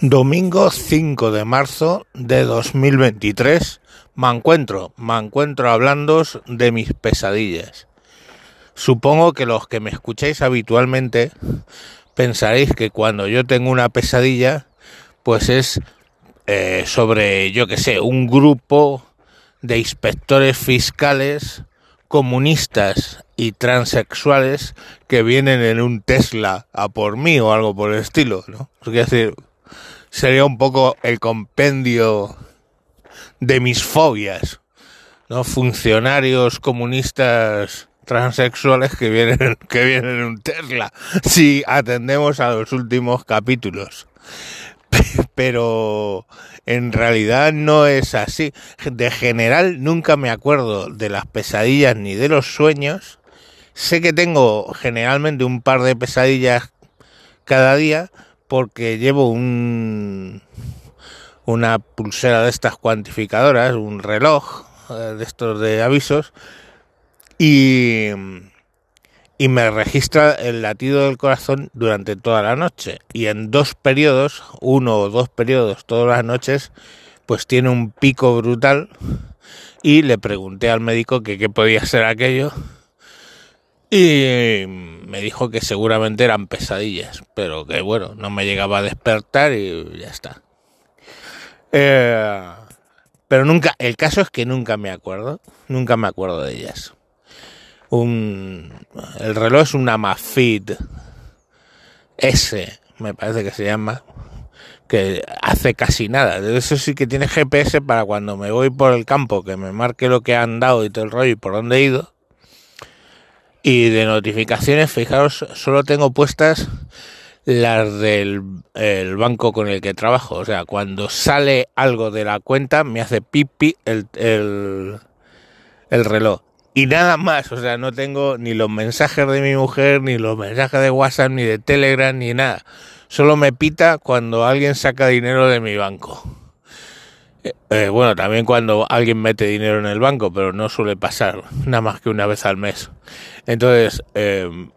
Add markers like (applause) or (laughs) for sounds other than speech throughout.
Domingo 5 de marzo de 2023 me encuentro, me encuentro hablando de mis pesadillas. Supongo que los que me escucháis habitualmente pensaréis que cuando yo tengo una pesadilla, pues es eh, sobre, yo que sé, un grupo de inspectores fiscales comunistas y transexuales que vienen en un Tesla a por mí o algo por el estilo, ¿no? Es decir, sería un poco el compendio de mis fobias, ¿no? Funcionarios comunistas transexuales que vienen, (laughs) que vienen Tesla, si atendemos a los últimos capítulos. (laughs) Pero en realidad no es así. De general nunca me acuerdo de las pesadillas ni de los sueños. Sé que tengo generalmente un par de pesadillas cada día, porque llevo un una pulsera de estas cuantificadoras, un reloj eh, de estos de avisos y, y me registra el latido del corazón durante toda la noche. Y en dos periodos, uno o dos periodos todas las noches, pues tiene un pico brutal. Y le pregunté al médico que qué podía ser aquello y me dijo que seguramente eran pesadillas, pero que bueno, no me llegaba a despertar y ya está. Eh, pero nunca, el caso es que nunca me acuerdo, nunca me acuerdo de ellas. Un, el reloj es una Amazfit S, me parece que se llama, que hace casi nada. Eso sí que tiene GPS para cuando me voy por el campo, que me marque lo que he andado y todo el rollo y por dónde he ido y de notificaciones, fijaros, solo tengo puestas las del banco con el que trabajo. O sea, cuando sale algo de la cuenta, me hace pipi el, el, el reloj. Y nada más, o sea, no tengo ni los mensajes de mi mujer, ni los mensajes de WhatsApp, ni de Telegram, ni nada. Solo me pita cuando alguien saca dinero de mi banco. Eh, bueno, también cuando alguien mete dinero en el banco, pero no suele pasar nada más que una vez al mes. Entonces, eh,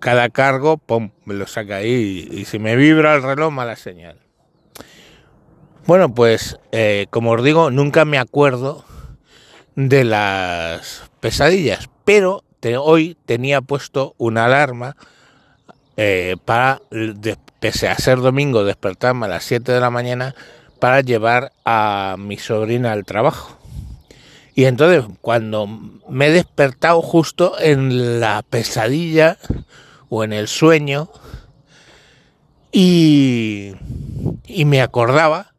cada cargo, pum, me lo saca ahí y, si me vibra el reloj, mala señal. Bueno, pues eh, como os digo, nunca me acuerdo de las pesadillas, pero hoy tenía puesto una alarma para, pese a ser domingo, despertarme a las 7 de la mañana para llevar a mi sobrina al trabajo. Y entonces cuando me he despertado justo en la pesadilla o en el sueño y, y me acordaba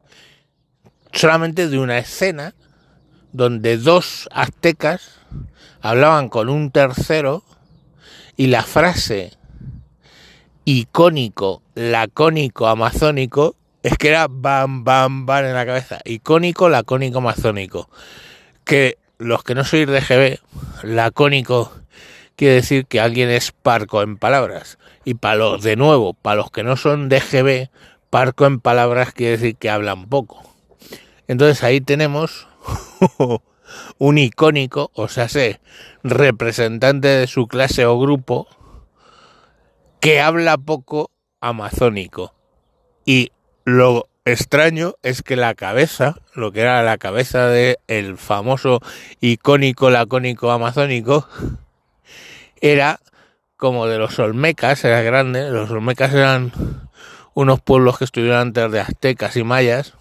solamente de una escena donde dos aztecas hablaban con un tercero y la frase icónico, lacónico, amazónico es que era bam, bam, bam en la cabeza. Icónico, lacónico, amazónico. Que los que no sois de GB, lacónico quiere decir que alguien es parco en palabras. Y para los, de nuevo, para los que no son de GB, parco en palabras quiere decir que hablan poco. Entonces ahí tenemos (laughs) un icónico, o sea, sé, representante de su clase o grupo, que habla poco amazónico. Y lo extraño es que la cabeza, lo que era la cabeza de el famoso icónico lacónico amazónico, era como de los olmecas, era grande, los olmecas eran unos pueblos que estuvieron antes de aztecas y mayas,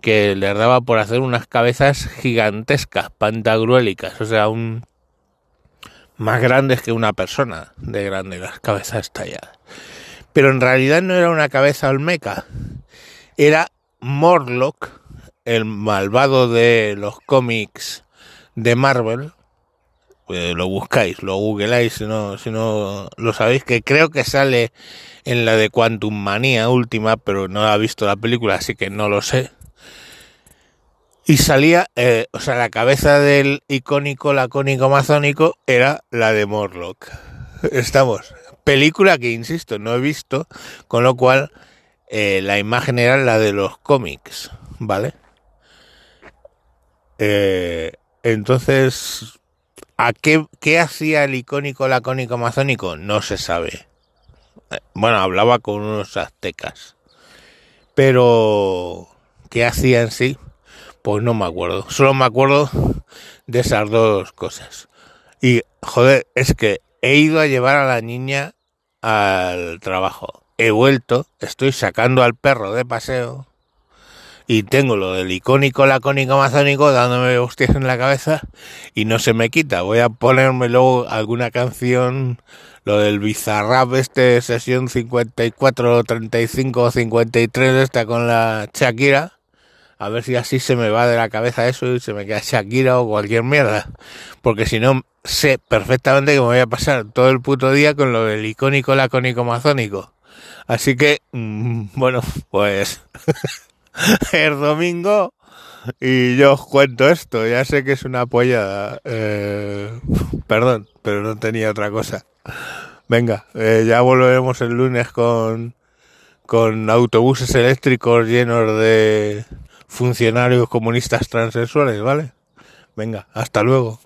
que les daba por hacer unas cabezas gigantescas, pantagruélicas, o sea, un más grandes que una persona de grande, las cabezas talladas. Pero en realidad no era una cabeza olmeca, era Morlock, el malvado de los cómics de Marvel. Eh, lo buscáis, lo googleáis si no, si no lo sabéis, que creo que sale en la de Quantum Manía última, pero no ha visto la película, así que no lo sé. Y salía, eh, o sea, la cabeza del icónico, lacónico amazónico era la de Morlock. Estamos. Película que, insisto, no he visto, con lo cual eh, la imagen era la de los cómics, ¿vale? Eh, entonces, ¿a qué, qué hacía el icónico lacónico amazónico? No se sabe. Eh, bueno, hablaba con unos aztecas. Pero, ¿qué hacía en sí? Pues no me acuerdo. Solo me acuerdo de esas dos cosas. Y, joder, es que he ido a llevar a la niña al trabajo. He vuelto, estoy sacando al perro de paseo y tengo lo del icónico lacónico amazónico dándome hostias en la cabeza y no se me quita. Voy a ponerme luego alguna canción, lo del bizarrap este, sesión 54, 35 o 53 esta con la Shakira. A ver si así se me va de la cabeza eso y se me queda Shakira o cualquier mierda. Porque si no, sé perfectamente que me voy a pasar todo el puto día con lo del icónico lacónico amazónico. Así que, mm, bueno, pues... (laughs) el domingo y yo os cuento esto. Ya sé que es una pollada. Eh, perdón, pero no tenía otra cosa. Venga, eh, ya volveremos el lunes con, con autobuses eléctricos llenos de funcionarios comunistas transexuales, ¿vale? Venga, hasta luego.